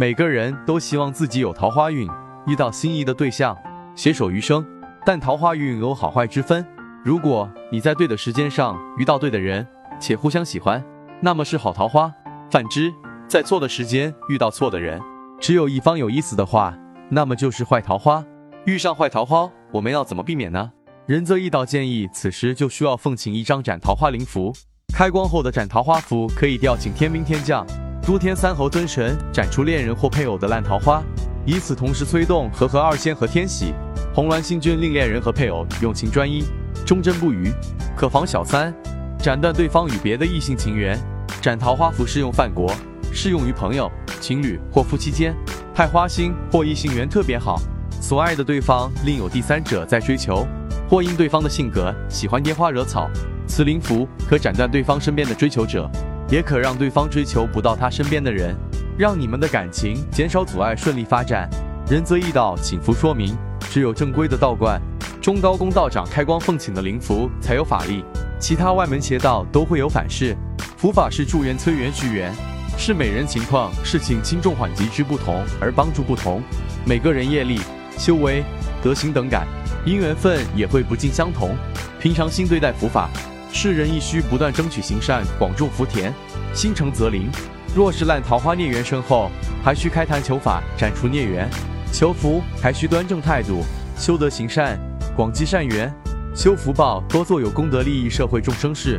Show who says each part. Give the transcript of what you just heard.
Speaker 1: 每个人都希望自己有桃花运，遇到心仪的对象，携手余生。但桃花运有好坏之分，如果你在对的时间上遇到对的人，且互相喜欢，那么是好桃花；反之，在错的时间遇到错的人，只有一方有意思的话，那么就是坏桃花。遇上坏桃花，我们要怎么避免呢？仁泽一道建议，此时就需要奉请一张斩桃花灵符。开光后的斩桃花符可以调请天兵天将、诸天三侯尊神斩出恋人或配偶的烂桃花，以此同时催动和合二仙和天喜、红鸾星君，令恋人和配偶用情专一、忠贞不渝。可防小三，斩断对方与别的异性情缘。斩桃花符适用犯国，适用于朋友、情侣或夫妻间。太花星或异性缘特别好，所爱的对方另有第三者在追求。或因对方的性格喜欢拈花惹草，此灵符可斩断对方身边的追求者，也可让对方追求不到他身边的人，让你们的感情减少阻碍，顺利发展。仁泽易道请符说明，只有正规的道观、中高公道长开光奉请的灵符才有法力，其他外门邪道都会有反噬。符法是助缘、催缘、续缘，是每人情况、事情轻重缓急之不同而帮助不同，每个人业力、修为、德行等感。因缘分也会不尽相同，平常心对待佛法，世人亦需不断争取行善，广种福田，心诚则灵。若是烂桃花孽缘深厚，还需开坛求法，斩除孽缘。求福还需端正态度，修德行善，广积善缘，修福报，多做有功德利益社会众生事。